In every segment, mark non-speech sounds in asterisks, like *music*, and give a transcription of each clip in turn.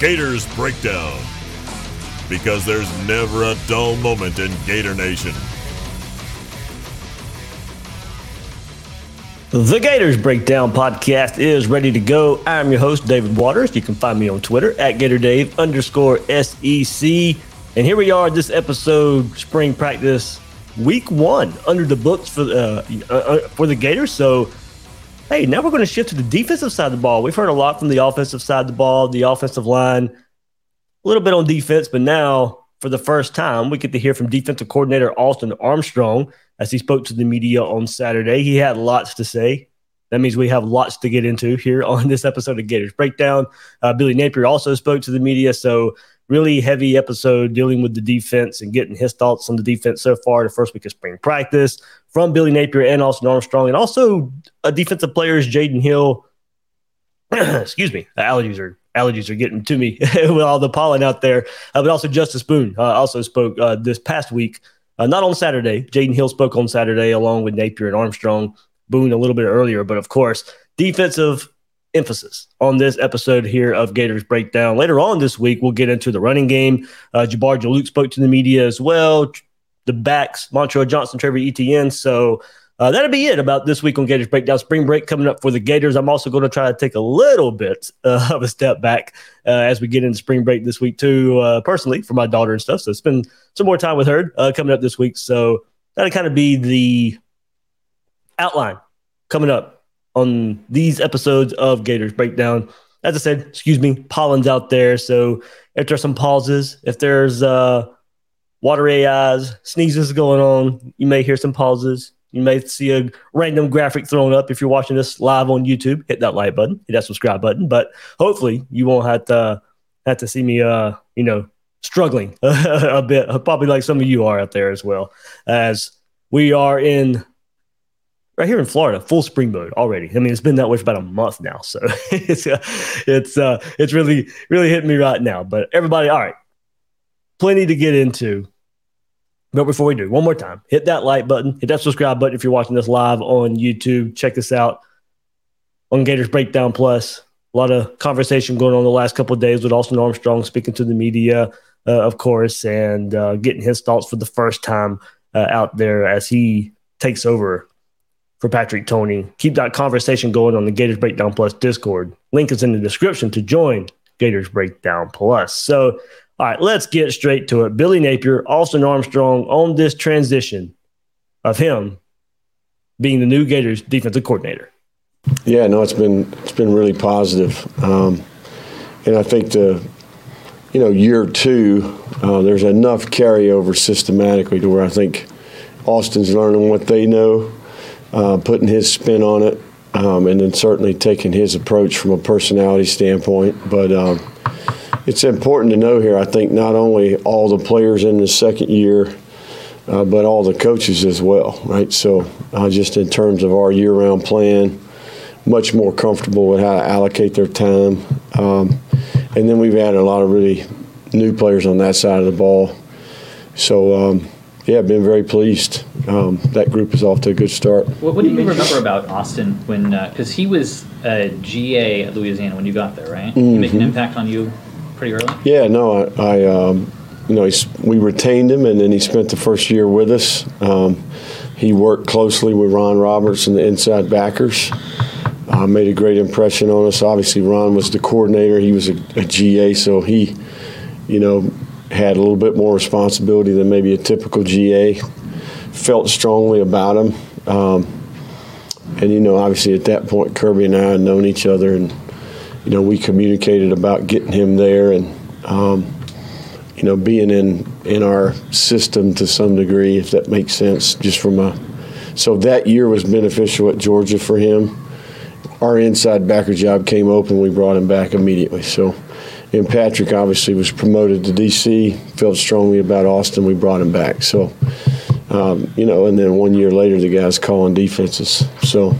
Gators Breakdown. Because there's never a dull moment in Gator Nation. The Gators Breakdown podcast is ready to go. I'm your host, David Waters. You can find me on Twitter at GatorDave underscore SEC. And here we are, this episode, spring practice, week one, under the books for, uh, uh, for the Gators. So Hey, now we're going to shift to the defensive side of the ball. We've heard a lot from the offensive side of the ball, the offensive line, a little bit on defense, but now for the first time, we get to hear from defensive coordinator Austin Armstrong as he spoke to the media on Saturday. He had lots to say. That means we have lots to get into here on this episode of Gators Breakdown. Uh, Billy Napier also spoke to the media, so really heavy episode dealing with the defense and getting his thoughts on the defense so far the first week of spring practice from Billy Napier and Austin Armstrong, and also a defensive players Jaydon Hill. *clears throat* excuse me, allergies are allergies are getting to me *laughs* with all the pollen out there. Uh, but also Justus Boone uh, also spoke uh, this past week, uh, not on Saturday. Jaydon Hill spoke on Saturday along with Napier and Armstrong. Boone a little bit earlier, but of course, defensive emphasis on this episode here of Gators Breakdown. Later on this week, we'll get into the running game. Uh, Jabbar Juluke spoke to the media as well. The backs, Montrell Johnson, Trevor Etienne. So uh, that'll be it about this week on Gators Breakdown. Spring break coming up for the Gators. I'm also going to try to take a little bit uh, of a step back uh, as we get into spring break this week, too, uh, personally, for my daughter and stuff. So spend some more time with her uh, coming up this week. So that'll kind of be the outline coming up on these episodes of Gators Breakdown. As I said, excuse me, pollen's out there. So if there's some pauses, if there's uh, watery eyes, sneezes going on, you may hear some pauses. You may see a random graphic thrown up if you're watching this live on YouTube. Hit that like button, hit that subscribe button. But hopefully, you won't have to have to see me, uh, you know, struggling *laughs* a bit. Probably like some of you are out there as well, as we are in right here in Florida, full spring mode already. I mean, it's been that way for about a month now, so *laughs* it's uh, it's uh, it's really really hitting me right now. But everybody, all right, plenty to get into. But before we do, one more time, hit that like button, hit that subscribe button if you're watching this live on YouTube. Check this out on Gators Breakdown Plus. A lot of conversation going on the last couple of days with Austin Armstrong speaking to the media, uh, of course, and uh, getting his thoughts for the first time uh, out there as he takes over for Patrick Toney. Keep that conversation going on the Gators Breakdown Plus Discord. Link is in the description to join Gators Breakdown Plus. So, all right, let's get straight to it. Billy Napier, Austin Armstrong on this transition of him being the new Gators defensive coordinator. Yeah, no, it's been it's been really positive, um, and I think the you know year two uh, there's enough carryover systematically to where I think Austin's learning what they know uh, putting his spin on it, um, and then certainly taking his approach from a personality standpoint. But um, it's important to know here, I think, not only all the players in the second year, uh, but all the coaches as well, right? So, uh, just in terms of our year round plan, much more comfortable with how to allocate their time. Um, and then we've added a lot of really new players on that side of the ball. So, um, yeah, I've been very pleased. Um, that group is off to a good start. What, what do you remember about Austin when, because uh, he was a GA at Louisiana when you got there, right? Mm-hmm. He make an impact on you pretty early? Yeah, no, I, I um, you know, we retained him, and then he spent the first year with us. Um, he worked closely with Ron Roberts and the inside backers. Uh, made a great impression on us. Obviously, Ron was the coordinator. He was a, a GA, so he, you know, had a little bit more responsibility than maybe a typical GA. Felt strongly about him. Um, and, you know, obviously at that point, Kirby and I had known each other, and, you know, we communicated about getting him there and, um, you know, being in, in our system to some degree, if that makes sense, just from a. So that year was beneficial at Georgia for him. Our inside backer job came open, we brought him back immediately. So, and Patrick obviously was promoted to DC, felt strongly about Austin, we brought him back. So, um, you know, and then one year later, the guy's calling defenses. So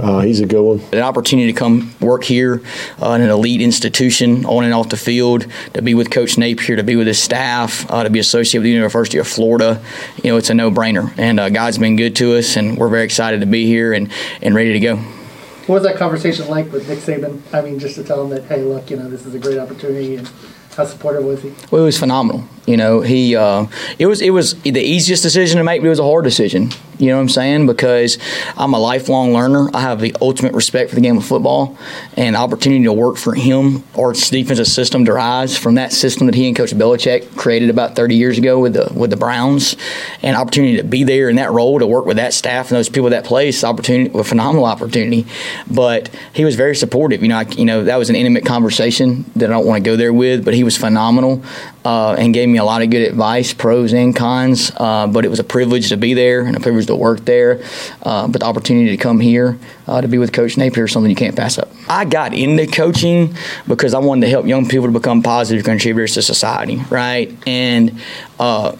uh, he's a good one. An opportunity to come work here uh, in an elite institution on and off the field, to be with Coach Napier, to be with his staff, uh, to be associated with the University of Florida. You know, it's a no-brainer. And uh, God's been good to us, and we're very excited to be here and, and ready to go. What was that conversation like with Nick Saban? I mean, just to tell him that, hey, look, you know, this is a great opportunity, and how supportive was he? Well, it was phenomenal. You know, he uh, it was it was the easiest decision to make, but it was a hard decision. You know what I'm saying? Because I'm a lifelong learner. I have the ultimate respect for the game of football, and opportunity to work for him or its defensive system derives from that system that he and Coach Belichick created about 30 years ago with the with the Browns, and opportunity to be there in that role to work with that staff and those people at that place opportunity, a phenomenal opportunity. But he was very supportive. You know, I, you know that was an intimate conversation that I don't want to go there with, but he was phenomenal uh, and gave me a lot of good advice, pros and cons. Uh, but it was a privilege to be there and a privilege to work there. Uh, but the opportunity to come here uh, to be with Coach Napier is something you can't pass up. I got into coaching because I wanted to help young people to become positive contributors to society, right? And uh,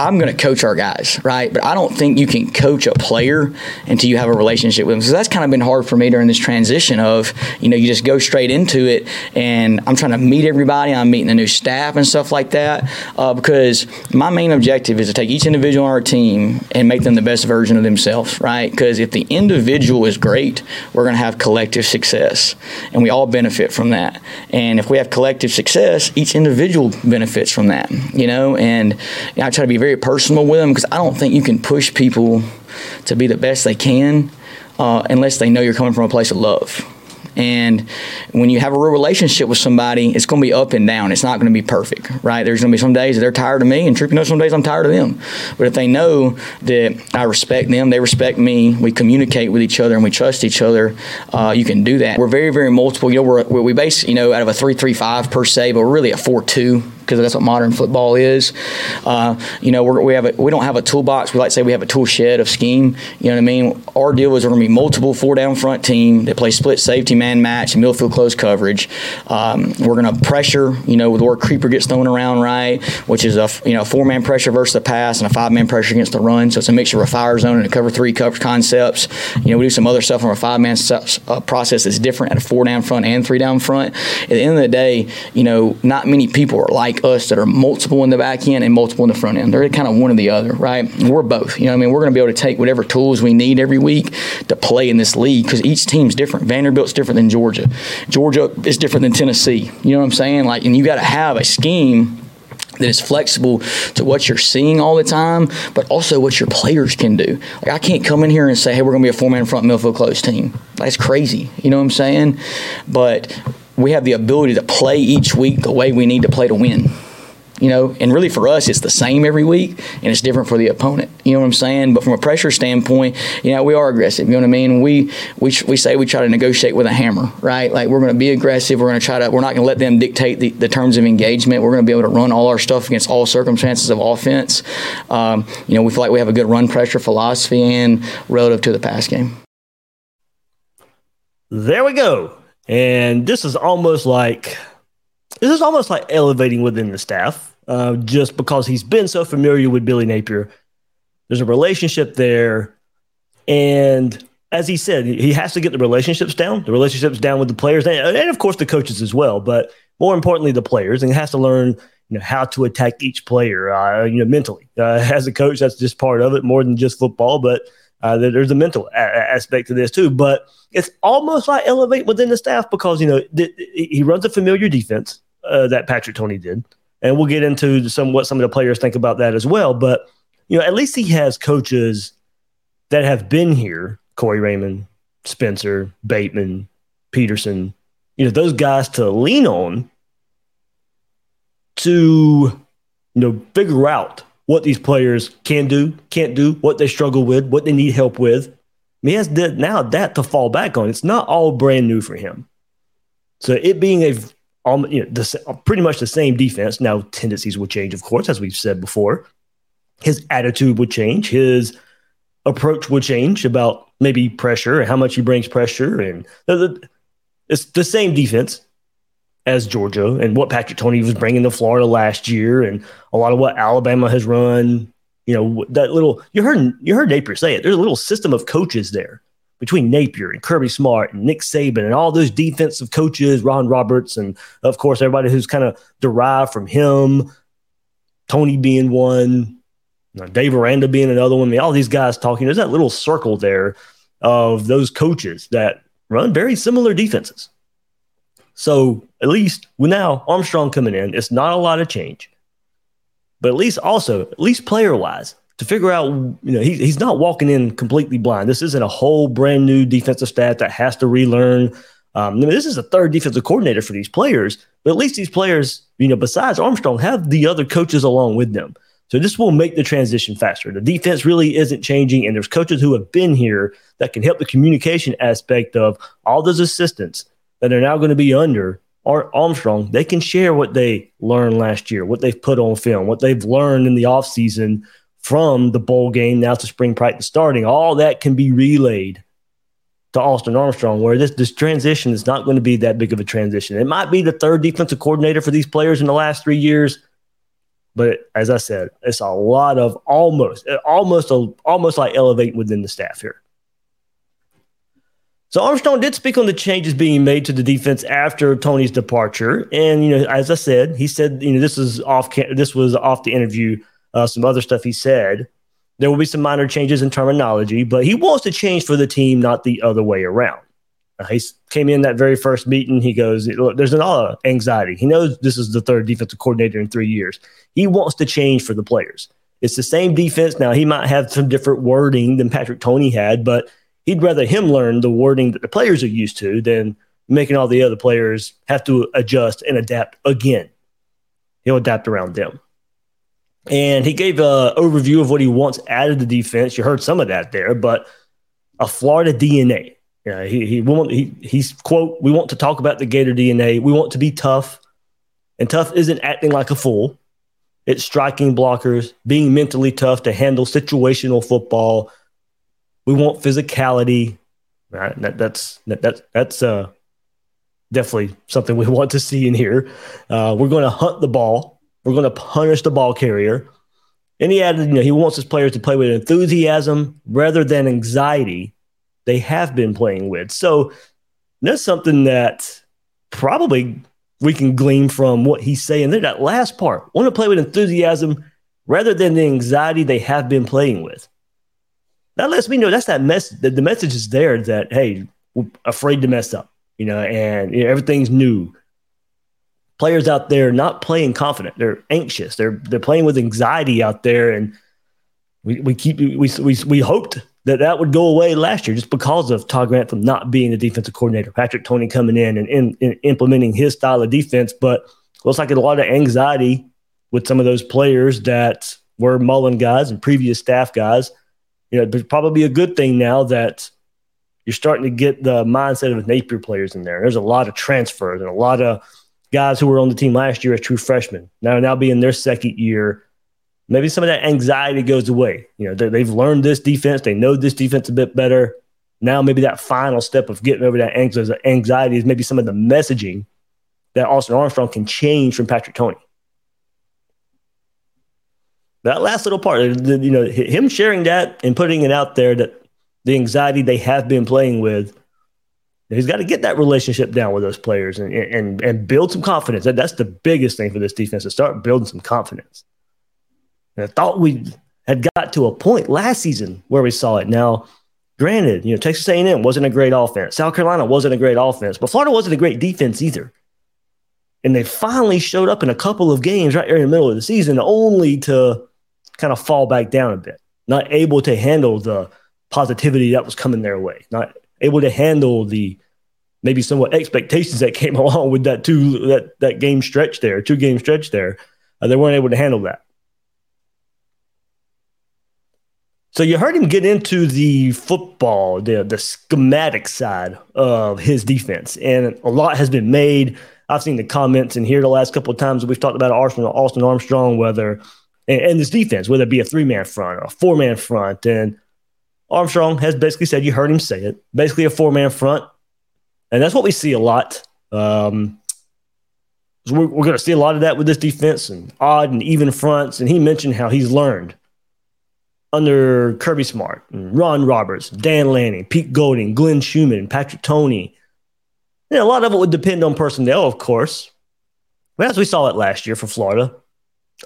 I'm going to coach our guys, right? But I don't think you can coach a player until you have a relationship with them. So that's kind of been hard for me during this transition of, you know, you just go straight into it and I'm trying to meet everybody. I'm meeting the new staff and stuff like that uh, because my main objective is to take each individual on our team and make them the best version of themselves, right? Because if the individual is great, we're going to have collective success and we all benefit from that. And if we have collective success, each individual benefits from that, you know, and I try to be very very personal with them because I don't think you can push people to be the best they can uh, unless they know you're coming from a place of love. And when you have a real relationship with somebody, it's going to be up and down. It's not going to be perfect, right? There's going to be some days that they're tired of me, and truth be known, some days I'm tired of them. But if they know that I respect them, they respect me, we communicate with each other, and we trust each other, uh, you can do that. We're very, very multiple. You know, we're, we base, you know, out of a three-three-five per se, but we're really a four-two because that's what modern football is. Uh, you know, we have a, we don't have a toolbox. We like to say we have a tool shed of scheme. You know what I mean? Our deal is we're going to be multiple four down front team that play split safety man match and field close coverage. Um, we're going to pressure. You know, the word creeper gets thrown around, right? Which is a you know four man pressure versus the pass and a five man pressure against the run. So it's a mixture of a fire zone and a cover three cover concepts. You know, we do some other stuff from a five man uh, process that's different at a four down front and three down front. At the end of the day, you know, not many people are like us that are multiple in the back end and multiple in the front end. They're kind of one or the other, right? We're both. You know, I mean, we're going to be able to take whatever tools we need every week to play in this league because each team's different. Vanderbilt's different than Georgia. Georgia is different than Tennessee. You know what I'm saying? Like, and you got to have a scheme that is flexible to what you're seeing all the time, but also what your players can do. Like I can't come in here and say, "Hey, we're going to be a four-man front midfield close team." That's crazy. You know what I'm saying? But we have the ability to play each week the way we need to play to win you know, and really for us, it's the same every week, and it's different for the opponent. You know what I'm saying? But from a pressure standpoint, you know, we are aggressive. You know what I mean? We we we say we try to negotiate with a hammer, right? Like we're going to be aggressive. We're going to try to. We're not going to let them dictate the, the terms of engagement. We're going to be able to run all our stuff against all circumstances of offense. Um, you know, we feel like we have a good run pressure philosophy and relative to the pass game. There we go. And this is almost like this is almost like elevating within the staff uh, just because he's been so familiar with Billy Napier. There's a relationship there. And as he said, he has to get the relationships down, the relationships down with the players, and, and of course the coaches as well. But more importantly, the players, and has to learn you know how to attack each player, uh, you know, mentally. Uh, as a coach, that's just part of it, more than just football. But uh, there's a mental a- aspect to this too. But it's almost like elevate within the staff because you know th- he runs a familiar defense uh, that Patrick Toney did, and we'll get into some what some of the players think about that as well. But you know, at least he has coaches that have been here: Corey Raymond, Spencer, Bateman, Peterson. You know, those guys to lean on to you know figure out what these players can do, can't do, what they struggle with, what they need help with. He has now that to fall back on. It's not all brand new for him. So it being a um, you know, the, pretty much the same defense. Now tendencies will change, of course, as we've said before. His attitude would change. His approach would change about maybe pressure and how much he brings pressure. And the, the, it's the same defense as Georgia and what Patrick Toney was bringing to Florida last year, and a lot of what Alabama has run. You know that little you heard you heard Napier say it. There's a little system of coaches there between Napier and Kirby Smart and Nick Saban and all those defensive coaches, Ron Roberts, and of course everybody who's kind of derived from him. Toney being one, Dave Aranda being another one. I mean, all these guys talking. There's that little circle there of those coaches that run very similar defenses. So at least with now Armstrong coming in, it's not a lot of change. But at least also, at least player wise, to figure out, you know, he, he's not walking in completely blind. This isn't a whole brand new defensive staff that has to relearn. Um, I mean, this is a third defensive coordinator for these players, but at least these players, you know, besides Armstrong, have the other coaches along with them. So this will make the transition faster. The defense really isn't changing, and there's coaches who have been here that can help the communication aspect of all those assistants that are now going to be under Armstrong, they can share what they learned last year, what they've put on film, what they've learned in the offseason from the bowl game now to spring practice starting. All that can be relayed to Austin Armstrong, where this, this transition is not going to be that big of a transition. It might be the third defensive coordinator for these players in the last three years. But as I said, it's a lot of almost, almost, almost like elevating within the staff here. So Armstrong did speak on the changes being made to the defense after Toney's departure, and you know, as I said, he said, you know, this is off. This was off the interview. Uh, some other stuff he said. There will be some minor changes in terminology, but he wants to change for the team, not the other way around. Uh, he came in that very first meeting. He goes, Look, there's a lot of anxiety. He knows this is the third defensive coordinator in three years. He wants to change for the players. It's the same defense. Now, he might have some different wording than Patrick Toney had, but he'd rather him learn the wording that the players are used to than making all the other players have to adjust and adapt again. He'll adapt around them. And he gave an overview of what he wants out of the defense. You heard some of that there, but a Florida DNA. Yeah, he he, want, he he's quote, we want to talk about the Gator DNA. We want to be tough. And tough isn't acting like a fool. It's striking blockers, being mentally tough to handle situational football, we want physicality. Right? That, that's that, that, that's uh, definitely something we *laughs* want to see in here. Uh, we're going to hunt the ball. We're going to punish the ball carrier. And he added, you know, he wants his players to play with enthusiasm rather than anxiety they have been playing with. So that's something that probably we can glean from what he's saying there. That last part, want to play with enthusiasm rather than the anxiety they have been playing with that lets me know that's that mess. The, the message is there that hey, we're afraid to mess up, you know, and you know, everything's new. Players out there not playing confident; they're anxious. They're they're playing with anxiety out there, and we we keep we we we hoped that that would go away last year just because of Todd Grantham not being the defensive coordinator, Patrick Toney coming in and in, in implementing his style of defense. But looks like a lot of anxiety with some of those players that were Mullen guys and previous staff guys you know, probably a good thing now that you're starting to get the mindset of Napier players in there. There's a lot of transfers and a lot of guys who were on the team last year as true freshmen. Now, now being their second year, maybe some of that anxiety goes away. You know, they've learned this defense, they know this defense a bit better. Now, maybe that final step of getting over that anxiety is maybe some of the messaging that Austin Armstrong can change from Patrick Toney that last little part, uh, you know, him sharing that and putting it out there that the anxiety they have been playing with. He's got to get that relationship down with those players and, and, and build some confidence. That, that's the biggest thing for this defense to start building some confidence. And I thought we had got to a point last season where we saw it. Now, granted, you know, Texas A&M wasn't a great offense. South Carolina wasn't a great offense, but Florida wasn't a great defense either. And they finally showed up in a couple of games right there in the middle of the season, only to kind of fall back down a bit, not able to handle the positivity that was coming their way, not able to handle the maybe somewhat expectations that came *laughs* along with that two that that game stretch there, two game stretch there. Uh, they weren't able to handle that. So you heard him get into the football, the the schematic side of his defense, and a lot has been made. I've seen the comments in here the last couple of times that we've talked about Austin, Austin Armstrong, whether and, and this defense, whether it be a three man front or a four man front, and Armstrong has basically said, you heard him say it, basically a four man front. And that's what we see a lot. Um, so we're, we're going to see a lot of that with this defense and odd and even fronts. And he mentioned how he's learned under Kirby Smart, Ron Roberts, Dan Lanning, Pete Golding, Glenn Schumann, Patrick Toney. You a lot of it would depend on personnel, of course. But as we saw it last year for Florida,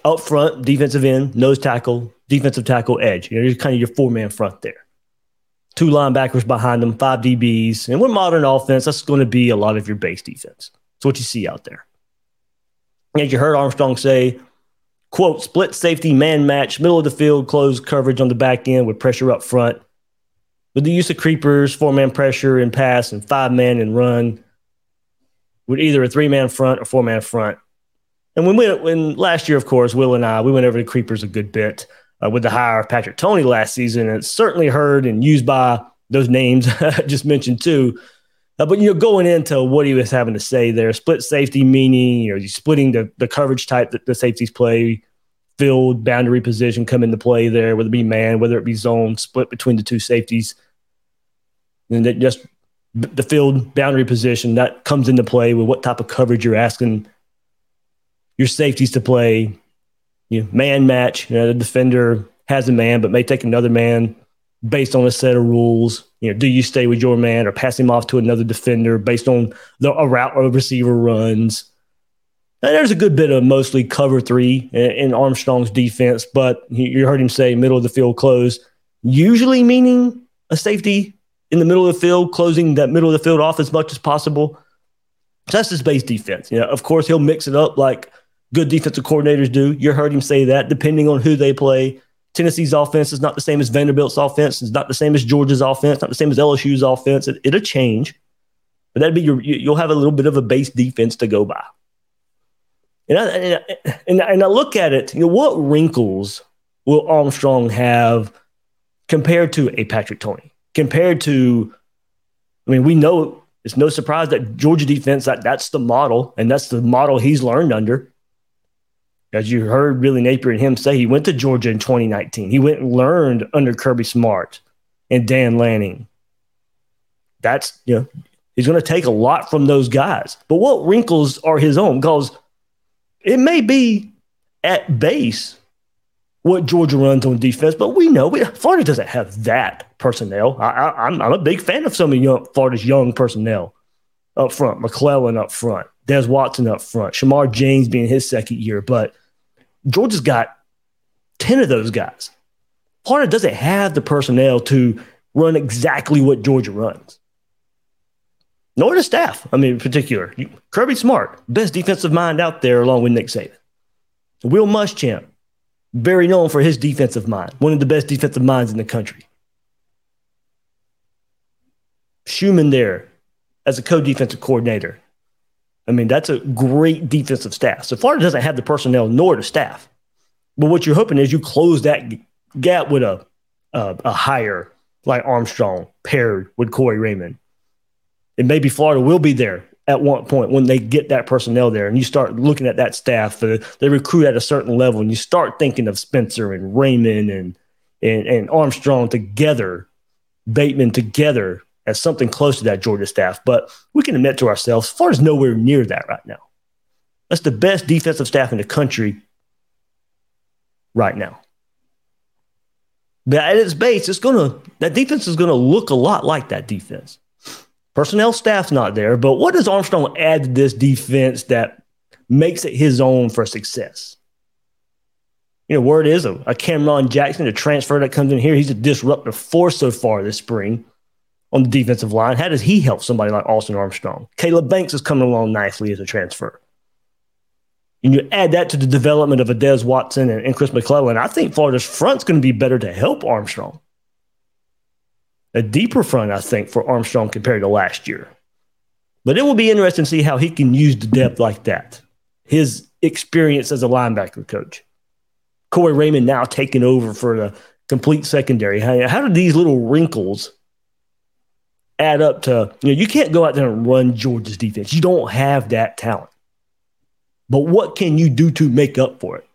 up front, defensive end, nose tackle, defensive tackle, edge. You know, you're kind of your four man front there two linebackers behind them, five DBs. And with modern offense, that's going to be a lot of your base defense. That's what you see out there. As you heard Armstrong say, quote, split safety man match, middle of the field, closed coverage on the back end with pressure up front. With the use of creepers, four man pressure and pass, and five man and run, with either a three man front or four man front. And when we when last year, of course, Will and I, we went over the creepers a good bit uh, with the hire of Patrick Toney last season. And it's certainly heard and used by those names *laughs* I just mentioned too. Uh, but you're going into what he was having to say there. Split safety meaning you know you're splitting the, the coverage type that the safeties play, field boundary position come into play there, whether it be man, whether it be zone, split between the two safeties. And that just the field boundary position that comes into play with what type of coverage you're asking your safeties to play you know, man match. You know, the defender has a man, but may take another man based on a set of rules. You know, do you stay with your man or pass him off to another defender based on the a route a receiver runs? And there's a good bit of mostly cover three in, in Armstrong's defense, but you heard him say middle of the field close, usually meaning a safety in the middle of the field, closing that middle of the field off as much as possible. So that's his base defense. You know, of course, he'll mix it up like good defensive coordinators do. You heard him say that, depending on who they play. Tennessee's offense is not the same as Vanderbilt's offense. It's not the same as Georgia's offense. Not the same as LSU's offense. It, will change, but that'd be your. You'll have a little bit of a base defense to go by. And I, and I, and I, and I look at it. You know, what wrinkles will Armstrong have compared to a Patrick Toney? Compared to, I mean, we know it's no surprise that Georgia defense that that's the model, and that's the model he's learned under as you heard Billy Napier and him say, he went to Georgia in 2019. He went and learned under Kirby Smart and Dan Lanning. That's, you know, he's going to take a lot from those guys. But what wrinkles are his own? Because it may be at base what Georgia runs on defense, but we know we, Florida doesn't have that personnel. I, am a big fan of some of young, Florida's young personnel up front, McClellan up front, Des Watson up front, Shamar James being his second year, but – Georgia's got 10 of those guys. Florida doesn't have the personnel to run exactly what Georgia runs. Nor the staff, I mean, in particular. Kirby Smart, best defensive mind out there, along with Nick Saban. Will Muschamp, very known for his defensive mind, one of the best defensive minds in the country. Schumann there as a co-defensive coordinator. I mean, that's a great defensive staff. So Florida doesn't have the personnel nor the staff. But what you're hoping is you close that gap with a a, a like Armstrong paired with Corey Raymond. And maybe Florida will be there at one point when they get that personnel there and you start looking at that staff. Uh, they recruit at a certain level and you start thinking of Spencer and Raymond and, and, and Armstrong together, Bateman together as something close to that Georgia staff. But we can admit to ourselves, Florida's nowhere near that right now. That's the best defensive staff in the country right now. But at its base, it's gonna that defense is gonna look a lot like that defense. Personnel staff's not there, but what does Armstrong add to this defense that makes it his own for success? You know, word is a, a Cameron Jackson, a transfer that comes in here, he's a disruptive force so far this spring on the defensive line. How does he help somebody like Austin Armstrong? Caleb Banks is coming along nicely as a transfer. And you add that to the development of a Des Watson and, and Chris McClellan, I think Florida's front's going to be better to help Armstrong. A deeper front, I think, for Armstrong compared to last year. But it will be interesting to see how he can use the depth like that. His experience as a linebacker coach. Corey Raymond now taking over for the complete secondary. How, how do these little wrinkles add up to, you know, you can't go out there and run Georgia's defense. You don't have that talent. But what can you do to make up for it?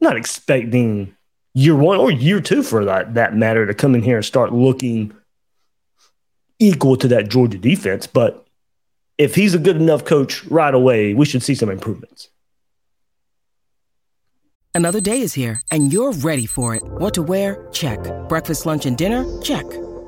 I'm not expecting year one or year two for that, that matter to come in here and start looking equal to that Georgia defense. But if he's a good enough coach right away, we should see some improvements. Another day is here and you're ready for it. What to wear? Check. Breakfast, lunch, and dinner? Check.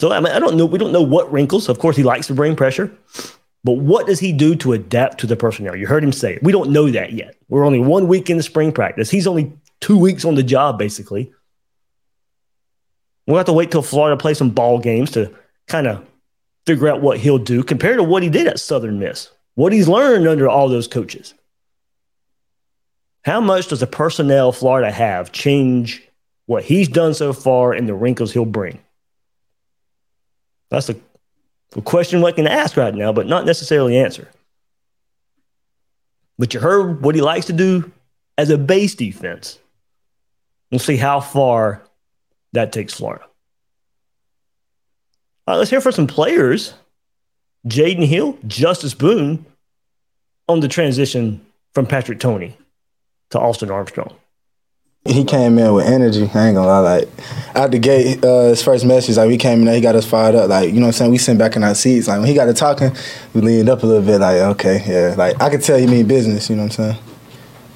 So I, mean, I don't know. We don't know what wrinkles. Of course, he likes to bring pressure. But what does he do to adapt to the personnel? You heard him say it. We don't know that yet. We're only one week in the spring practice. He's only two weeks on the job, basically. We'll have to wait till Florida plays some ball games to kind of figure out what he'll do compared to what he did at Southern Miss, what he's learned under all those coaches. How much does the personnel Florida have change what he's done so far and the wrinkles he'll bring? That's a, a question we can ask right now, but not necessarily answer. But you heard what he likes to do as a base defense. We'll see how far that takes Florida. All right, let's hear from some players. Jaydon Hill, Justus Boone on the transition from Patrick Toney to Austin Armstrong. He came in with energy. I ain't gonna lie. Like out the gate, uh, his first message, like we came in there, he got us fired up. Like you know what I'm saying. We sitting back in our seats. Like when he got to talking, we leaned up a little bit. Like okay, yeah. Like I could tell he mean business. You know what I'm saying.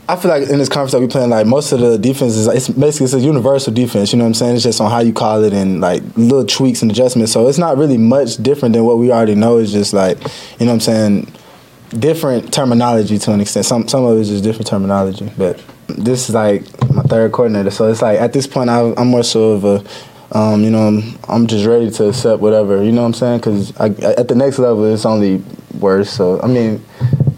I feel like in this conference that we playing, like most of the defenses, it's basically it's a universal defense. You know what I'm saying? It's just on how you call it and like little tweaks and adjustments. So it's not really much different than what we already know. It's just like you know what I'm saying, different terminology to an extent. Some some of it is just different terminology. But this is like my third coordinator, so it's like at this point I, I'm more so of a um, you know, I'm, I'm, just ready to accept whatever, you know what I'm saying? Because at the next level, it's only worse. So, I mean,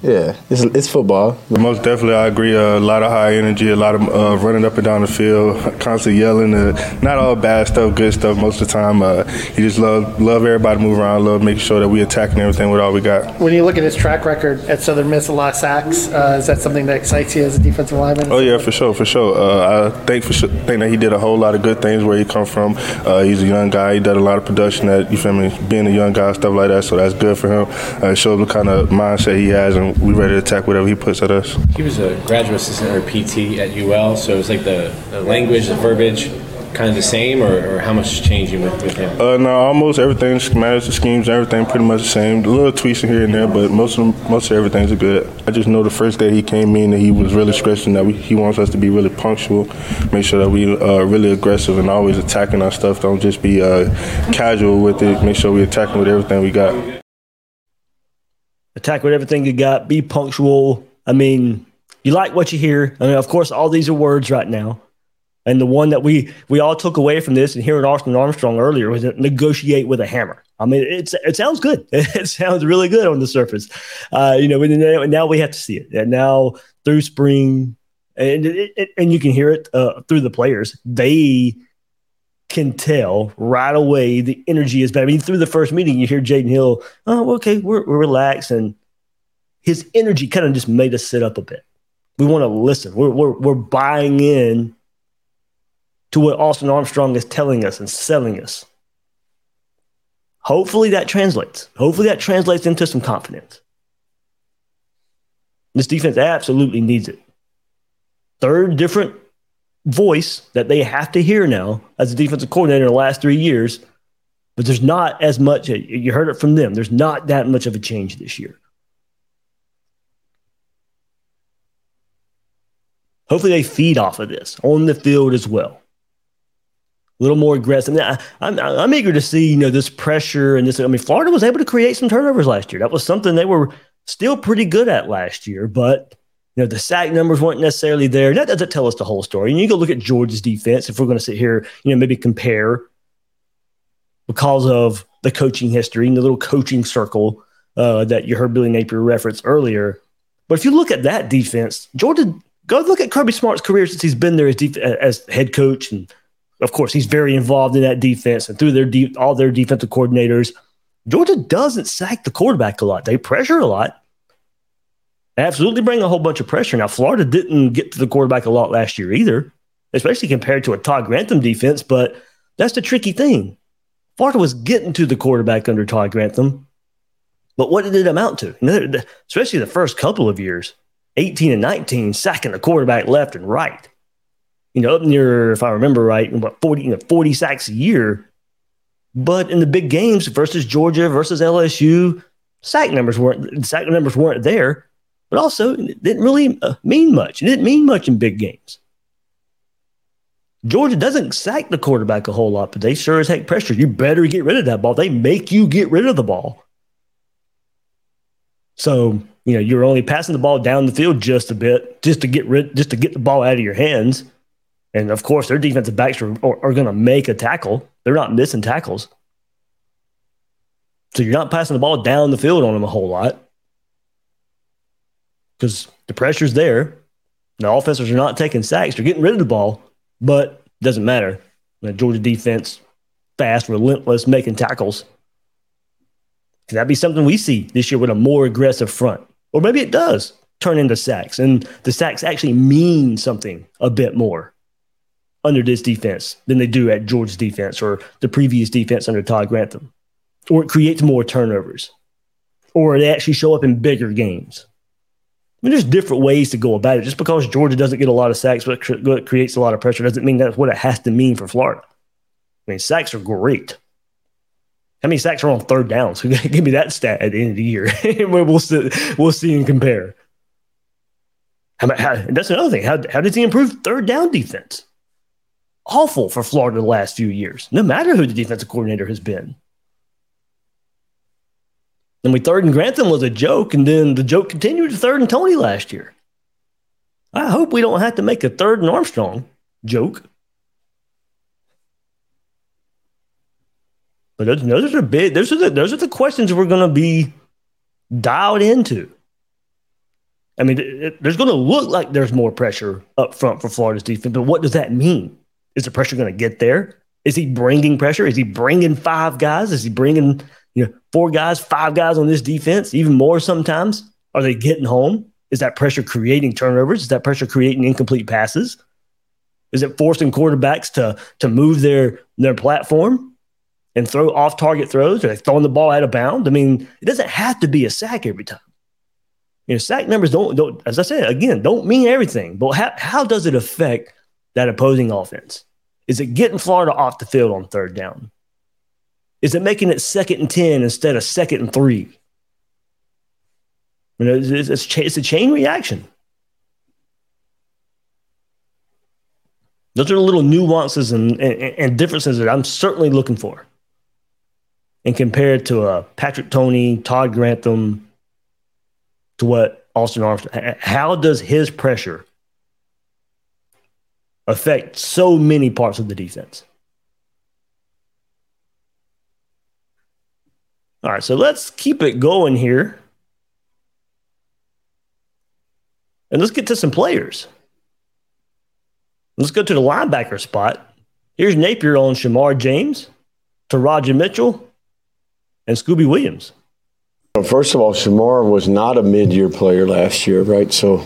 yeah, it's, it's football. Most definitely, I agree. Uh, a lot of high energy, a lot of uh, running up and down the field, *laughs* constantly yelling. Uh, not all bad stuff, good stuff most of the time. Uh, he just love love everybody to move around, love making sure that we attacking everything with all we got. When you look at his track record at Southern Miss, a lot of sacks. Uh, is that something that excites you as a defensive lineman? Oh yeah, for sure, for sure. Uh, I think for sure, think that he did a whole lot of good things where he come from. he's a young guy. He did a lot of production. That you feel me, being a young guy, stuff like that. So that's good for him. it shows the kind of mindset he has, and we ready to attack whatever he puts at us. He was a graduate assistant or PT at UL, so it's like the, the language, the verbiage, kind of the same, or, or how much is changing with, with him? Uh, no, almost everything, schematics, the schemes, everything pretty much the same. A little tweaks here and there, but most of them, most of everything's good. I just know the first day he came in that he was really stressing that we, he wants us to be really punctual, make sure that we are uh, really aggressive and always attacking our stuff. Don't just be uh, casual with it. Make sure we attacking with everything we got attack with everything you got, be punctual. I mean, you like what you hear. I mean, of course, all these are words right now. And the one that we we all took away from this and hearing Austin Armstrong earlier was negotiate with a hammer. I mean, it's it sounds good. *laughs* It sounds really good on the surface. Uh, you know, and now we have to see it. And now through spring, and it, it, and you can hear it uh, through the players. They can tell right away the energy is better. I mean, through the first meeting, you hear Jaydon Hill, oh, okay, we're, we're relaxed. And his energy kind of just made us sit up a bit. We want to listen. We're, we're, we're buying in to what Austin Armstrong is telling us and selling us. Hopefully that translates. Hopefully that translates into some confidence. This defense absolutely needs it. Third different voice that they have to hear now as a defensive coordinator in the last three years, but there's not as much. You heard it from them. There's not that much of a change this year. Hopefully, they feed off of this on the field as well. A little more aggressive. I, I'm, I'm eager to see you know this pressure and this. I mean, Florida was able to create some turnovers last year. That was something they were still pretty good at last year, but you know the sack numbers weren't necessarily there. That doesn't tell us the whole story. And you go look at Georgia's defense if we're going to sit here, you know, maybe compare because of the coaching history and the little coaching circle uh, that you heard Billy Napier reference earlier. But if you look at that defense, Georgia Go look at Kirby Smart's career since he's been there as, def- as head coach, and of course he's very involved in that defense and through their de- all their defensive coordinators. Georgia doesn't sack the quarterback a lot; they pressure a lot. Absolutely bring a whole bunch of pressure. Now Florida didn't get to the quarterback a lot last year either, especially compared to a Todd Grantham defense. But that's the tricky thing. Florida was getting to the quarterback under Todd Grantham, but what did it amount to? Especially the first couple of years. 18 and 19, sacking the quarterback left and right. You know, up near, if I remember right, about 40, you know, 40 sacks a year. But in the big games versus Georgia versus LSU, sack numbers weren't sack numbers weren't there. But also, it didn't really uh, mean much. It didn't mean much in big games. Georgia doesn't sack the quarterback a whole lot, but they sure as heck pressure. You better get rid of that ball. They make you get rid of the ball. So you know you're only passing the ball down the field just a bit, just to get rid, just to get the ball out of your hands. And of course, their defensive backs are, are, are going to make a tackle. They're not missing tackles. So you're not passing the ball down the field on them a whole lot because the pressure's there. The offenses are not taking sacks. They're getting rid of the ball, but it doesn't matter. The Georgia defense, fast, relentless, making tackles. Could that be something we see this year with a more aggressive front? Or maybe it does turn into sacks, and the sacks actually mean something a bit more under this defense than they do at Georgia's defense or the previous defense under Todd Grantham. Or it creates more turnovers. Or they actually show up in bigger games. Mean, there's different ways to go about it. Just because Georgia doesn't get a lot of sacks, but creates a lot of pressure, doesn't mean that's what it has to mean for Florida. I mean, sacks are great. How many sacks are on third downs? *laughs* Give me that stat at the end of the year. *laughs* we'll see, we'll see and compare. How, how, that's another thing. How, how does he improve third down defense? Awful for Florida the last few years, no matter who the defensive coordinator has been. And we third and Grantham was a joke, and then the joke continued to third and Toney last year. I hope we don't have to make a third and Armstrong joke. But those, those are big. Those are the those are the questions we're going to be dialed into. I mean, there's going to look like there's more pressure up front for Florida's defense, but what does that mean? Is the pressure going to get there? Is he bringing pressure? Is he bringing five guys? Is he bringing you know four guys, five guys on this defense? Even more sometimes. Are they getting home? Is that pressure creating turnovers? Is that pressure creating incomplete passes? Is it forcing quarterbacks to to move their their platform? and throw off target throws or throwing the ball out of bounds. I mean, it doesn't have to be a sack every time. You know, sack numbers don't, don't as I said, again, don't mean everything, but how, how does it affect that opposing offense? Is it getting Florida off the field on third down? Is it making it second and 10 instead of second and three? You know, it's, it's, it's a chain reaction. Those are the little nuances and, and, and differences that I'm certainly looking for and compared to a Patrick Toney, Todd Grantham, to what Austin Armstrong, how does his pressure affect so many parts of the defense? All right, so let's keep it going here. And let's get to some players. Let's go to the linebacker spot. Here's Napier on Shamar James, Teradja Mitchell, and Scooby Williams. First of all, Shamar was not a mid-year player last year, right? So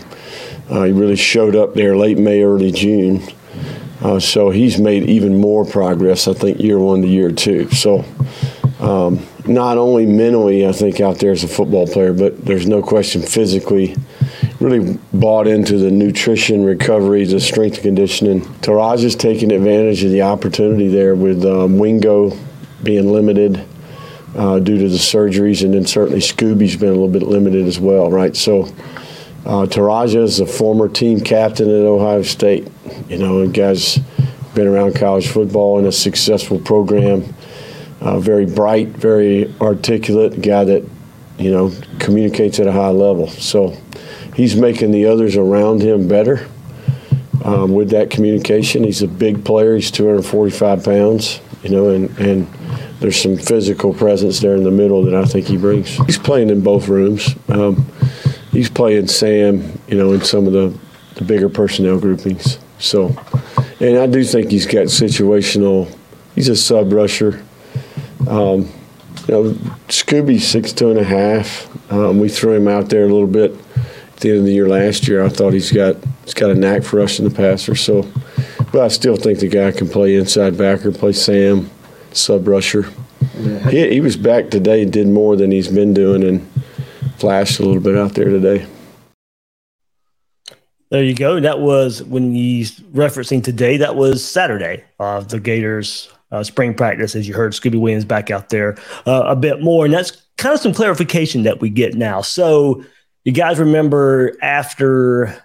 uh, he really showed up there late May, early June. Uh, so he's made even more progress, I think, year one to year two. So um, not only mentally, I think, out there as a football player, but there's no question physically really bought into the nutrition, recovery, the strength and conditioning. Teradja's taking advantage of the opportunity there with um, Wingo being limited uh, due to the surgeries, and then certainly Scooby's been a little bit limited as well, right? So uh, is a former team captain at Ohio State, you know, and guys been around college football in a successful program. Uh, very bright, very articulate guy that, you know, communicates at a high level. So he's making the others around him better um, with that communication. He's a big player. He's 245 pounds, you know, and, and there's some physical presence there in the middle that I think he brings. He's playing in both rooms. Um, he's playing Sam, you know, in some of the, the bigger personnel groupings. So, and I do think he's got situational. He's a sub rusher. Um, you know, Scooby's six two and a half. Um, we threw him out there a little bit at the end of the year last year. I thought he's got he's got a knack for rushing the passer. So, but I still think the guy can play inside backer, play Sam, sub rusher. He, he was back today did more than he's been doing and flashed a little bit out there today. There you go. That was when he's referencing today. That was Saturday of uh, the Gators uh, spring practice, as you heard Scooby Williams back out there uh, a bit more. And that's kind of some clarification that we get now. So, you guys remember after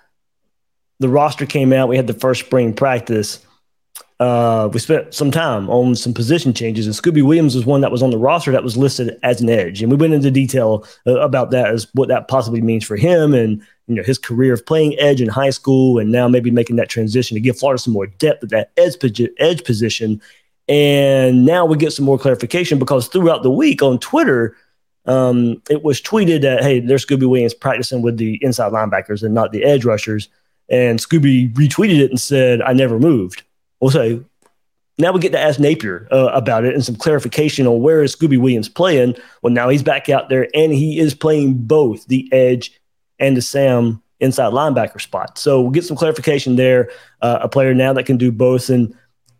the roster came out, we had the first spring practice uh, we spent some time on some position changes, and Scooby Williams was one that was on the roster that was listed as an edge, and we went into detail uh, about that as what that possibly means for him and you know his career of playing edge in high school, and now maybe making that transition to give Florida some more depth at that edge edge position. And now we get some more clarification because throughout the week on Twitter, um, it was tweeted that hey, there's Scooby Williams practicing with the inside linebackers and not the edge rushers, and Scooby retweeted it and said, "I never moved." We'll say, now we get to ask Napier uh, about it and some clarification on where is Scooby Williams playing. Well, now he's back out there and he is playing both the edge and the Sam inside linebacker spot. So we'll get some clarification there. Uh, a player now that can do both, and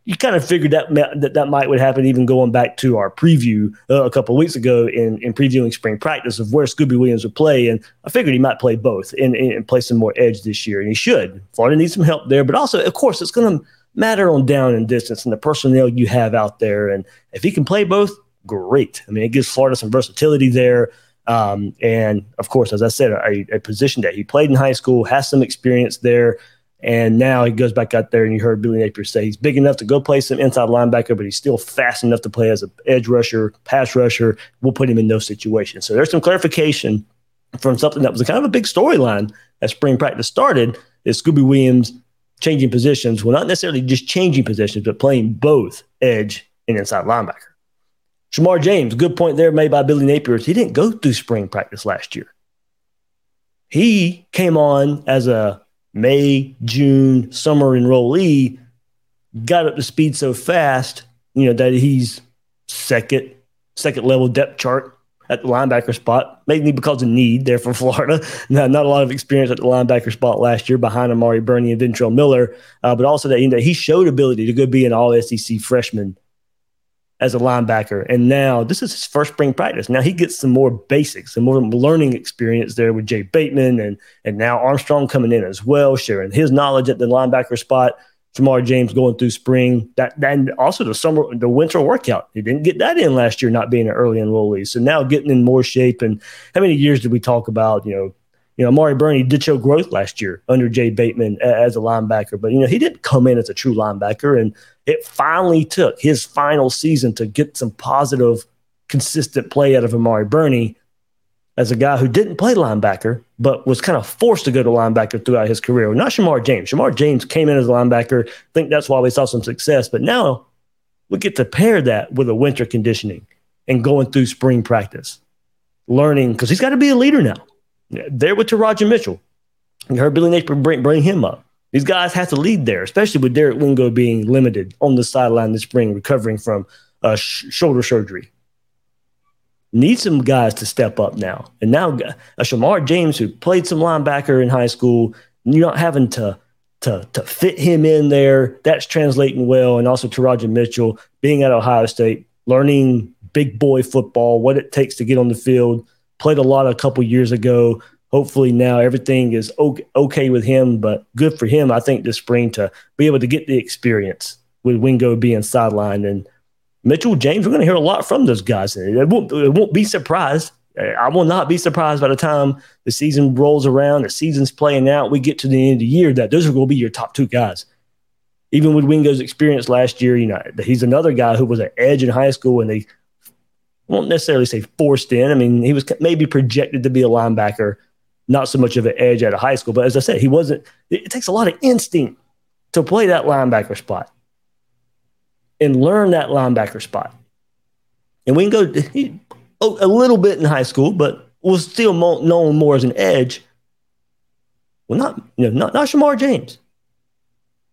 you kind of figured that that, that might would happen even going back to our preview uh, a couple weeks ago in, in previewing spring practice of where Scooby Williams would play, and I figured he might play both and, and play some more edge this year, and he should. Florida needs some help there, but also, of course, it's going to matter on down and distance and the personnel you have out there. And if he can play both, great. I mean, it gives Florida some versatility there. Um, and of course, as I said, a, a, position that he played in high school, has some experience there. And now he goes back out there, and you heard Billy Napier say he's big enough to go play some inside linebacker, but he's still fast enough to play as an edge rusher, pass rusher. We'll put him in those situations. So there's some clarification from something that was kind of a big storyline as spring practice started. Is Scooby Williams changing positions. Well, not necessarily just changing positions, but playing both edge and inside linebacker. Shemar James, good point there made by Billy Napier. He didn't go through spring practice last year. He came on as a May, June, summer enrollee, got up to speed so fast, you know, that he's second, second level depth chart at the linebacker spot, mainly because of need there for *laughs* Florida. not, not a lot of experience at the linebacker spot last year behind Amari Burney and Ventrell Miller, uh, but also that you know, he showed ability to go be an all SEC freshman as a linebacker. And now this is his first spring practice. Now he gets some more basics, some more learning experience there with Jay Bateman and, and now Armstrong coming in as well, sharing his knowledge at the linebacker spot. Shemar James going through spring. That and also the summer, the winter workout. He didn't get that in last year, not being an early enrollee. So now getting in more shape. And how many years did we talk about? You know, you know, Amari Burney did show growth last year under Jay Bateman as a linebacker, but you know he didn't come in as a true linebacker, and it finally took his final season to get some positive, consistent play out of Amari Burney as a guy who didn't play linebacker, but was kind of forced to go to linebacker throughout his career. Not Shemar James. Shemar James came in as a linebacker. I think that's why we saw some success. But now we get to pair that with a winter conditioning and going through spring practice, learning because he's got to be a leader now. There with Teradja Mitchell. You heard Billy Napier bring, bring him up. These guys have to lead there, especially with Derek Wingo being limited on the sideline this spring, recovering from uh, sh- shoulder surgery need some guys to step up now. And now uh, Shemar James who played some linebacker in high school, you're not having to to to fit him in there. That's translating well. And also Teradja Mitchell being at Ohio State, learning big boy football, what it takes to get on the field. Played a lot a couple years ago. Hopefully now everything is okay with him, but good for him. I think this spring to be able to get the experience with Wingo being sidelined and Mitchell James. We're going to hear a lot from those guys. It won't, it won't be surprised. I will not be surprised by the time the season rolls around, the season's playing out, we get to the end of the year that those are going to be your top two guys even with Wingo's experience last year, you know, he's another guy who was an edge in high school and they won't necessarily say forced in. I mean, he was maybe projected to be a linebacker, not so much of an edge out of high school. But as I said, he wasn't, it takes a lot of instinct to play that linebacker spot and learn that linebacker spot. And Wingo, he, oh, a little bit in high school, but was still known more as an edge. Well, not, you know, not, not Shemar James.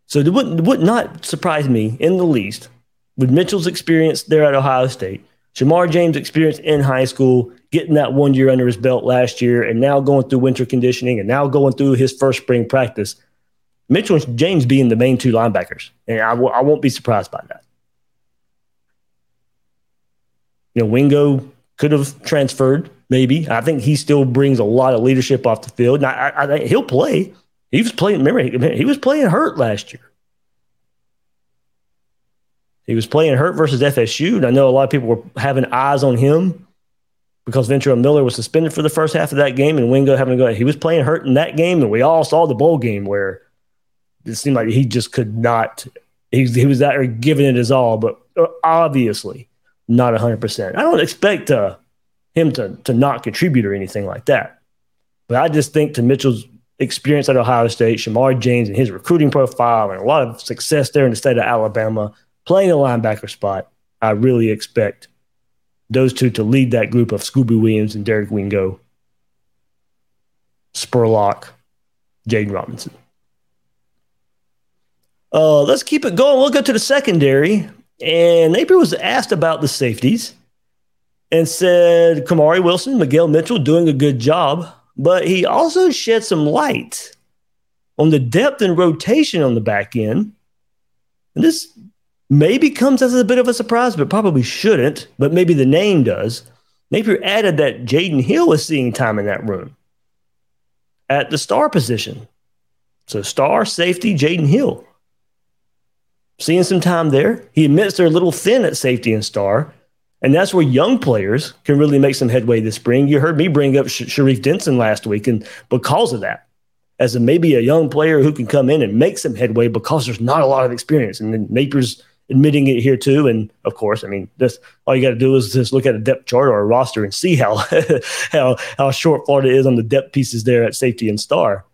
So it would, would not surprise me in the least with Mitchell's experience there at Ohio State, Shemar James' experience in high school, getting that one year under his belt last year, and now going through winter conditioning and now going through his first spring practice. Mitchell and James being the main two linebackers. And I w- I won't be surprised by that. You know, Wingo could have transferred, maybe. I think he still brings a lot of leadership off the field. And I, I, I he'll play. He was playing, remember, he was playing hurt last year. He was playing hurt versus FSU. And I know a lot of people were having eyes on him because Ventrell Miller was suspended for the first half of that game and Wingo having to go. He was playing hurt in that game. And we all saw the bowl game where it seemed like he just could not, he, he was out there giving it his all, but uh, obviously not 100%. I don't expect uh, him to, to not contribute or anything like that. But I just think to Mitchell's experience at Ohio State, Shemar James and his recruiting profile, and a lot of success there in the state of Alabama, playing a linebacker spot, I really expect those two to lead that group of Scooby Williams and Derek Wingo, Spurlock, Jaden Robinson. Uh, let's keep it going. We'll go to the secondary. And Napier was asked about the safeties and said Kamari Wilson, Miguel Mitchell doing a good job but he also shed some light on the depth and rotation on the back end. And this maybe comes as a bit of a surprise, but probably shouldn't, but maybe the name does. Napier added that Jaydon Hill was seeing time in that room at the star position. So, star safety, Jaydon Hill. Seeing some time there. He admits they're a little thin at safety and star, and that's where young players can really make some headway this spring. You heard me bring up Sh- Sharif Denson last week, and because of that, as a, maybe a young player who can come in and make some headway because there's not a lot of experience. And then Napier's admitting it here too. And of course, I mean, this all you got to do is just look at a depth chart or a roster and see how *laughs* how how short Florida is on the depth pieces there at safety and star.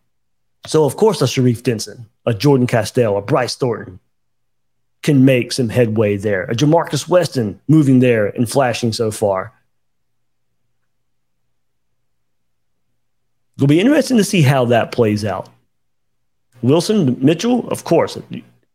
So of course, a Sharif Denson, a Jordan Castell, a Bryce Thornton, can make some headway there. A Ja'Markis Weston moving there and flashing so far. It'll be interesting to see how that plays out. Wilson, Mitchell, of course,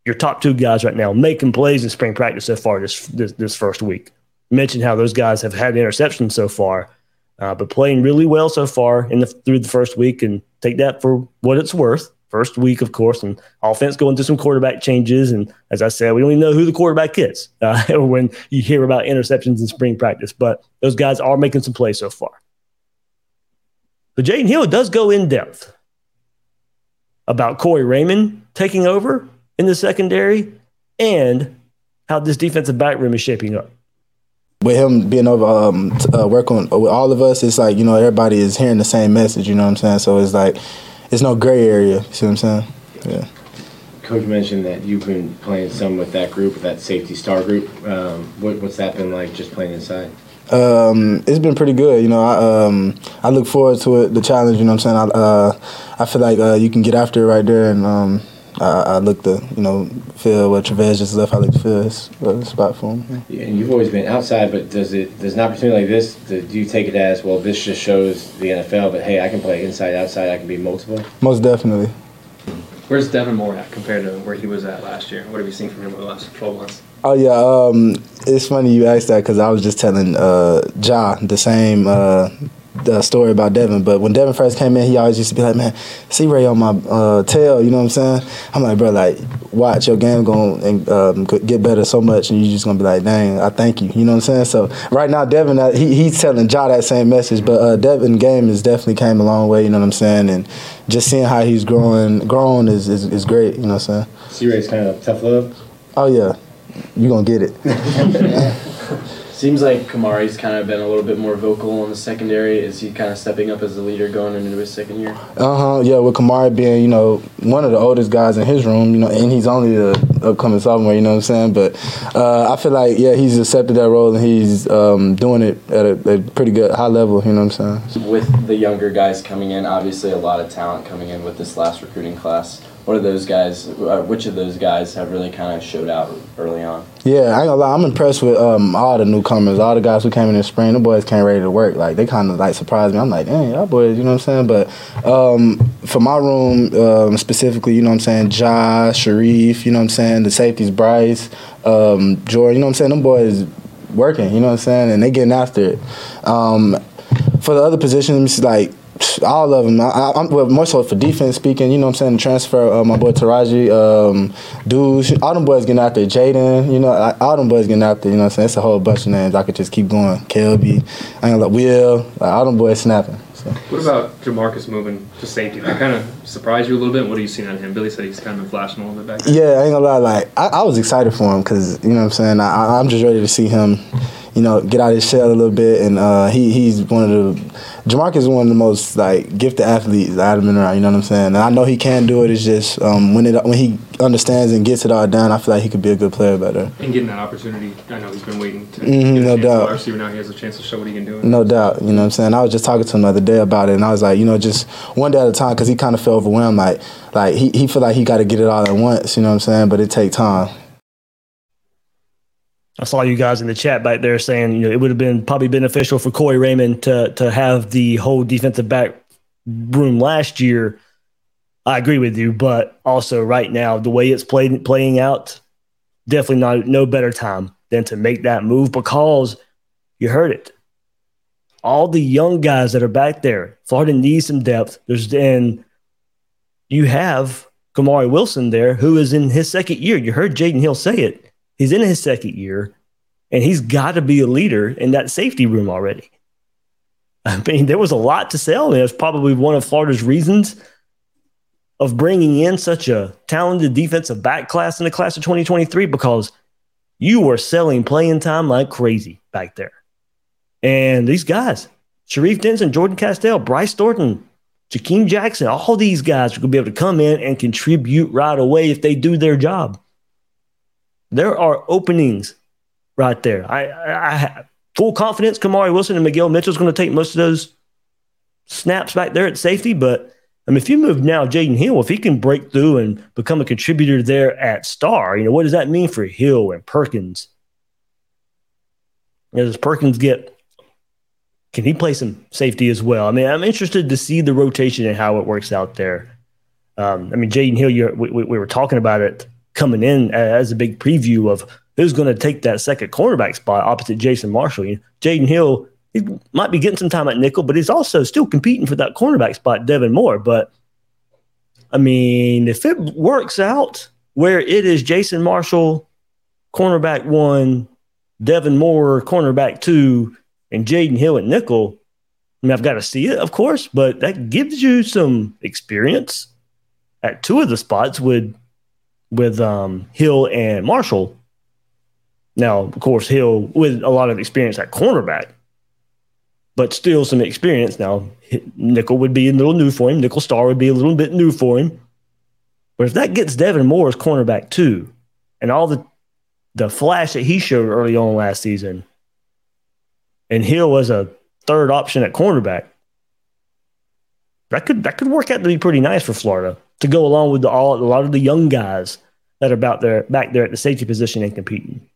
your top two guys right now making plays in spring practice so far this this, this first week. mentioned how those guys have had interceptions so far, uh, but playing really well so far in the through the first week, and take that for what it's worth first week, of course, and offense going through some quarterback changes. And as I said, we don't even know who the quarterback is uh, *laughs* when you hear about interceptions in spring practice. But those guys are making some plays so far. But Jaydon Hill does go in depth about Corey Raymond taking over in the secondary and how this defensive back room is shaping up with him being over um, uh, work on with all of us, it's like you know everybody is hearing the same message. You know what I'm saying? So it's like it's no gray area. You see what I'm saying? Yeah. Coach mentioned that you've been playing some with that group, with that safety star group. Um, what, what's that been like, just playing inside? Um, it's been pretty good. You know, I um, I look forward to it, the challenge. You know what I'm saying? I uh, I feel like uh, you can get after it right there, and um, I, I look to you know feel what Travez just left. I look to feel his uh, spot for him. Yeah. and you've always been outside, but does it does an opportunity like this? Do you take it as well? This just shows the NFL but hey, I can play inside, outside. I can be multiple. Most definitely. Where's Devin Moore at compared to where he was at last year? What have you seen from him over the last 12 months? Oh yeah, um, it's funny you asked that because I was just telling uh, Ja the same uh, uh, story about Devin, but when Devin first came in, he always used to be like, "Man, see Ray on my uh, tail." You know what I'm saying? I'm like, bro, like, watch your game going um, get better so much, and you're just gonna be like, "Dang, I thank you." You know what I'm saying? So right now, Devin, uh, he, he's telling Ja that same message, but uh, Devin game has definitely came a long way. You know what I'm saying? And just seeing how he's growing, growing is, is, is great. You know what I'm saying? See Ray's kind of tough love. Oh yeah, you gonna get it. *laughs* Seems like Kamari's kind of been a little bit more vocal in the secondary. Is he kind of stepping up as a leader going into his second year? Uh huh. Yeah, with Kamari being you know one of the oldest guys in his room, you know, and he's only the upcoming sophomore. You know what I'm saying? But uh, I feel like yeah, he's accepted that role and he's um, doing it at a, a, pretty good high level. You know what I'm saying? With the younger guys coming in, obviously a lot of talent coming in with this last recruiting class what are those guys? Uh, which of those guys have really kind of showed out early on? Yeah, I ain't gonna lie. I'm impressed with um, all the newcomers, all the guys who came in the spring. The boys came ready to work. Like they kind of like surprised me. I'm like, dang, y'all boys, you know what I'm saying? But um, for my room um, specifically, you know what I'm saying? Josh, Sharif, you know what I'm saying? The safeties, Bryce, um, Jordan, you know what I'm saying? Them boys working, you know what I'm saying? And they getting after it. Um, for the other positions, like all of them. I, am well, more so for defense speaking. You know, what I'm saying the transfer. Uh, my boy Teradja, um, dudes, all them boys getting out there. Jaden, you know, all them boys getting out there. You know, what I'm saying it's a whole bunch of names. I could just keep going. Kelby, I ain't like Will, like, all them boys snapping. So. What about Ja'Markis moving to safety? That kind of surprised you a little bit. What are you seeing on him? Billy said he's kind of been flashing a little bit back. There. Yeah, I ain't gonna lie. Like I, I was excited for him because you know what I'm saying. I, I'm just ready to see him you know, get out of his shell a little bit. And uh, he he's one of the Ja'Markis is one of the most like gifted athletes I've been around. You know what I'm saying? And I know he can do it. It's just um, when it when he understands and gets it all done, I feel like he could be a good player better. And getting that opportunity, I know he's been waiting to mm-hmm, no doubt. receiver now he has a chance to show what he can do. No doubt. You know what I'm saying? I was just talking to him the other day about it, and I was like, you know, just one day at a time because he kind of felt overwhelmed. Like like he he feel like he got to get it all at once. You know what I'm saying? But it take time. I saw you guys in the chat back there saying, you know, it would have been probably beneficial for Corey Raymond to to have the whole defensive back room last year. I agree with you, but also right now, the way it's played playing out, definitely not no better time than to make that move because you heard it. All the young guys that are back there, Florida needs some depth. There's and you have Kamari Wilson there, who is in his second year. You heard Jaydon Hill say it He's in his second year, and he's got to be a leader in that safety room already. *laughs* I mean, there was a lot to sell. And it's probably one of Florida's reasons of bringing in such a talented defensive back class in the class of 2023 because you were selling playing time like crazy back there. And these guys, Sharif Denson, Jordan Castell, Bryce Thornton, Jakeem Jackson, all these guys are going to be able to come in and contribute right away if they do their job. There are openings right there. I, I, I have full confidence Kamari Wilson and Miguel Mitchell is going to take most of those snaps back there at safety. But I mean, if you move now, Jaydon Hill, if he can break through and become a contributor there at Star, you know, what does that mean for Hill and Perkins? Does Perkins get can he play some safety as well? I mean, I'm interested to see the rotation and how it works out there. Um, I mean, Jaydon Hill, we, we, we, were talking about it coming in as a big preview of who's going to take that second cornerback spot opposite Jason Marshall. You know, Jaydon Hill he might be getting some time at nickel, but he's also still competing for that cornerback spot, Devin Moore. But I mean, if it works out where it is Jason Marshall, cornerback one, Devin Moore, cornerback two, and Jaydon Hill at nickel, I mean, I've got to see it, of course, but that gives you some experience at two of the spots with with um, Hill and Marshall. Now, of course, Hill with a lot of experience at cornerback, but still some experience. Now, Nickel would be a little new for him. Nickel Star would be a little bit new for him. But if that gets Devin Moore as cornerback too, and all the the flash that he showed early on last season, and Hill was a third option at cornerback, that could that could work out to be pretty nice for Florida to go along with the, all, a lot of the young guys that are about there back there at the safety position and competing.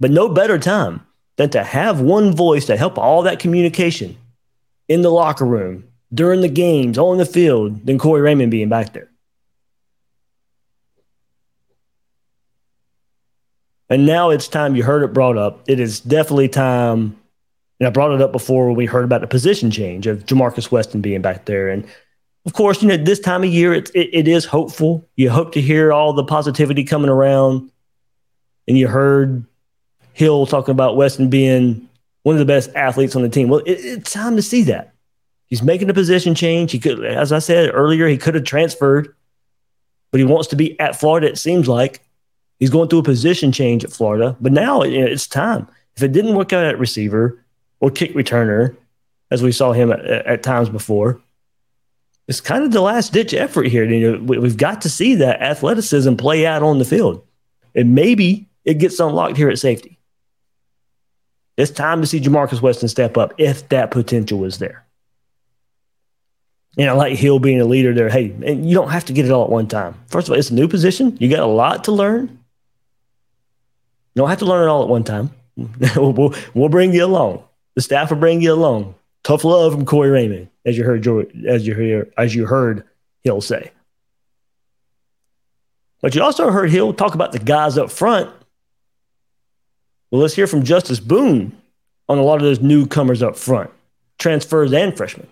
But no better time than to have one voice to help all that communication in the locker room, during the games, on the field, than Corey Raymond being back there. And now it's time, you heard it brought up. It is definitely time And I brought it up before when we heard about the position change of Ja'Markis Weston being back there. And of course, you know, this time of year, it, it, it is hopeful. You hope to hear all the positivity coming around. And you heard Hill talking about Weston being one of the best athletes on the team. Well, it, it's time to see that. He's making a position change. He could, as I said earlier, he could have transferred, but he wants to be at Florida, it seems like. He's going through a position change at Florida, but now you know, it's time. If it didn't work out at receiver or kick returner, as we saw him at, at times before, it's kind of the last ditch effort here. You know, we've got to see that athleticism play out on the field, and maybe it gets unlocked here at safety. It's time to see Ja'Markis Weston step up if that potential is there. And I like Hill being a leader there. Hey, you don't have to get it all at one time. First of all, it's a new position. You got a lot to learn. You don't have to learn it all at one time. *laughs* we'll, we'll, bring you along. The staff will bring you along. Tough love from Corey Raymond, as you heard as you heard as you heard Hill say. But you also heard Hill talk about the guys up front. Well, let's hear from Justus Boone on a lot of those newcomers up front, transfers and freshmen.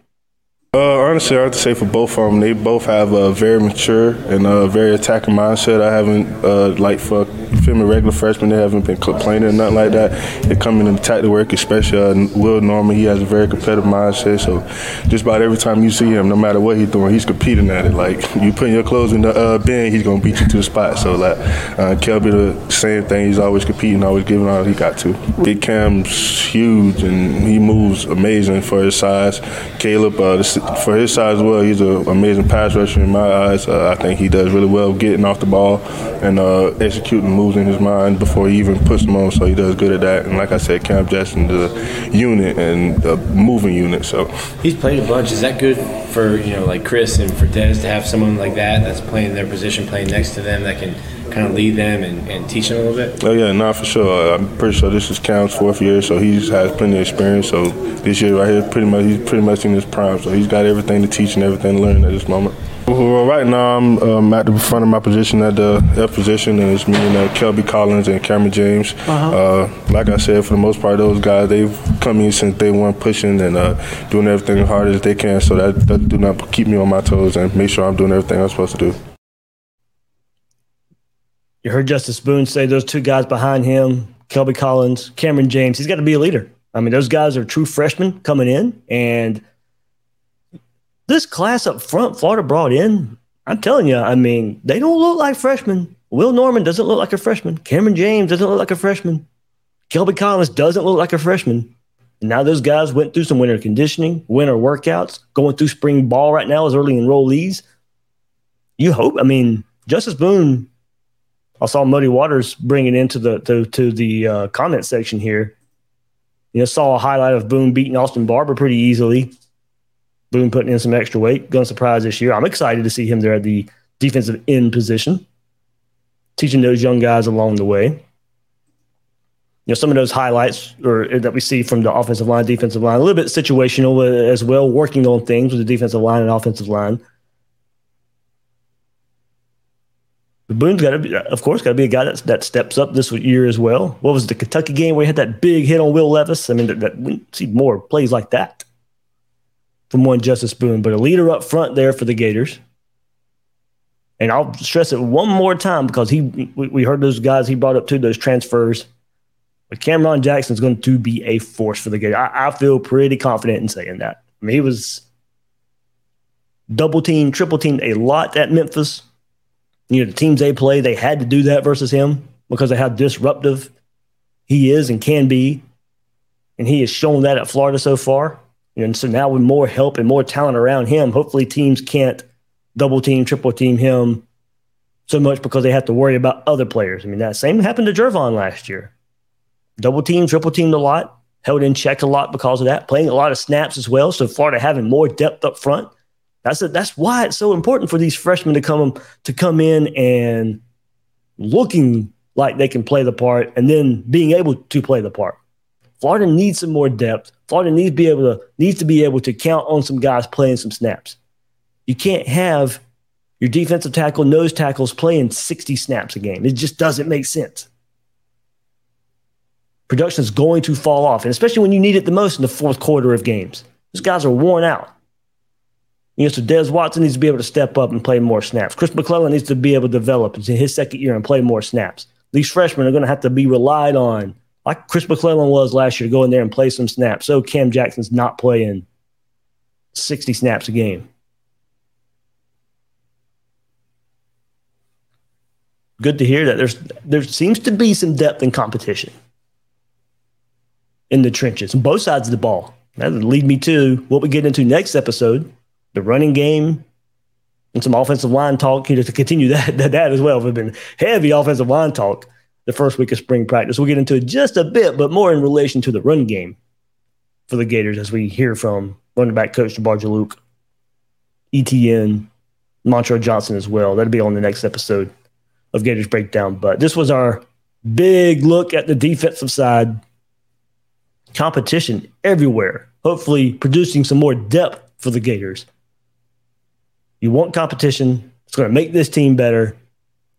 Uh, honestly, I have to say for both of them, they both have a very mature and a very attacking mindset. I haven't, uh, like for filming regular freshmen, they haven't been complaining or nothing like that. They come in and attack the work, especially uh, Will Norman. He has a very competitive mindset. So just about every time you see him, no matter what he's doing, he's competing at it. Like you putting your clothes in the uh, bin, he's gonna beat you to the spot. So like uh, Kelby, the same thing. He's always competing, always giving all he got to. Big Cam's huge and he moves amazing for his size. Caleb, uh, the for his size as well, he's an amazing pass rusher in my eyes. Uh, I think he does really well getting off the ball and uh, executing moves in his mind before he even puts them on. So he does good at that. And like I said, Cam Jackson, the unit and the moving unit. So he's played a bunch. Is that good for you know like Chris and for Dez to have someone like that that's playing their position, playing next to them that can kind of lead them and, and teach them a little bit? Oh yeah, not for sure. Uh, I'm pretty sure this is Cam's fourth year, so he has plenty of experience. So this year right here, pretty much he's pretty much in his prime. So he's got everything to teach and everything to learn at this moment. Well, right now I'm um, at the front of my position at the F position, and it's me and uh, Kelby Collins and Cameron James. Uh-huh. Uh, like I said, for the most part, those guys they've come in since day one, pushing and uh, doing everything as hard as they can, so that, that do not keep me on my toes and make sure I'm doing everything I'm supposed to do. You heard Justus Boone say those two guys behind him, Kelby Collins, Cameron James. He's got to be a leader. I mean, those guys are true freshmen coming in, and this class up front, Florida brought in. I'm telling you, I mean, they don't look like freshmen. Will Norman doesn't look like a freshman. Cameron James doesn't look like a freshman. Kelby Collins doesn't look like a freshman. Now those guys went through some winter conditioning, winter workouts, going through spring ball right now as early enrollees. You hope. I mean, Justus Boone I saw Muddy Waters bring it into the to, to the uh, comment section here. You know, saw a highlight of Boone beating Austin Barber pretty easily. Boone putting in some extra weight, to surprise this year. I'm excited to see him there at the defensive end position, teaching those young guys along the way. You know, some of those highlights or that we see from the offensive line, defensive line, a little bit situational as well, working on things with the defensive line and offensive line. Boone's got to be, of course, got to be a guy that, that steps up this year as well. What was the Kentucky game where he had that big hit on Will Levis? I mean, that, that we see more plays like that from one Justus Boone, but a leader up front there for the Gators. And I'll stress it one more time because he we, we heard those guys he brought up too, those transfers. But Cameron Jackson is going to be a force for the Gators. I, I feel pretty confident in saying that. I mean, he was double team, triple teamed a lot at Memphis you know, the teams they play, they had to do that versus him because of how disruptive he is and can be. And he has shown that at Florida so far. And so now with more help and more talent around him, hopefully teams can't double team, triple team him so much because they have to worry about other players. I mean, that same happened to Gervon last year. Double team, triple teamed a lot, held in check a lot because of that, playing a lot of snaps as well. So Florida having more depth up front that's a, that's why it's so important for these freshmen to come to come in and looking like they can play the part and then being able to play the part. Florida needs some more depth. Florida needs to be able to needs to be able to count on some guys playing some snaps. You can't have your defensive tackle, nose tackles playing 60 snaps a game. It just doesn't make sense. production is going to fall off, and especially when you need it the most in the fourth quarter of games. These guys are worn out. You know, so Des Watson needs to be able to step up and play more snaps. Chris McClellan needs to be able to develop into his second year and play more snaps. These freshmen are going to have to be relied on, like Chris McClellan was last year, to go in there and play some snaps. So Cam Jackson's not playing 60 snaps a game. Good to hear that there's there seems to be some depth and competition in the trenches both sides of the ball. That would lead me to what we get into next episode the running game and some offensive line talk you know, to continue that, *laughs* that, that as well. We've been heavy offensive line talk the first week of spring practice. We'll get into it just a bit, but more in relation to the run game for the Gators as we hear from running back coach Jabbar Juluke, ETN, Montrell Johnson as well. That'll be on the next episode of Gators Breakdown. But this was our big look at the defensive side. Competition everywhere, hopefully producing some more depth for the Gators. You want competition. It's going to make this team better.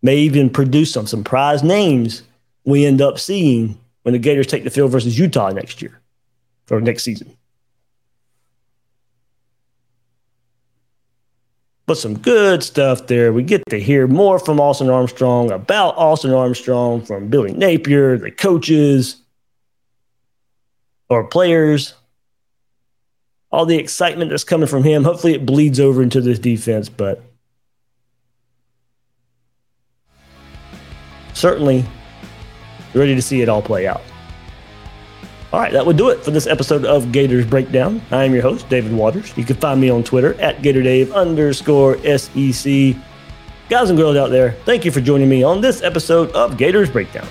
May even produce some surprise names we end up seeing when the Gators take the field versus Utah next year or next season. But some good stuff there. We get to hear more from Austin Armstrong about Austin Armstrong from Billy Napier, the coaches or players all the excitement that's coming from him. Hopefully, it bleeds over into this defense, but certainly ready to see it all play out. All right, that would do it for this episode of Gators Breakdown. I am your host, David Waters. You can find me on Twitter at GatorDave underscore SEC. Guys and girls out there, thank you for joining me on this episode of Gators Breakdown.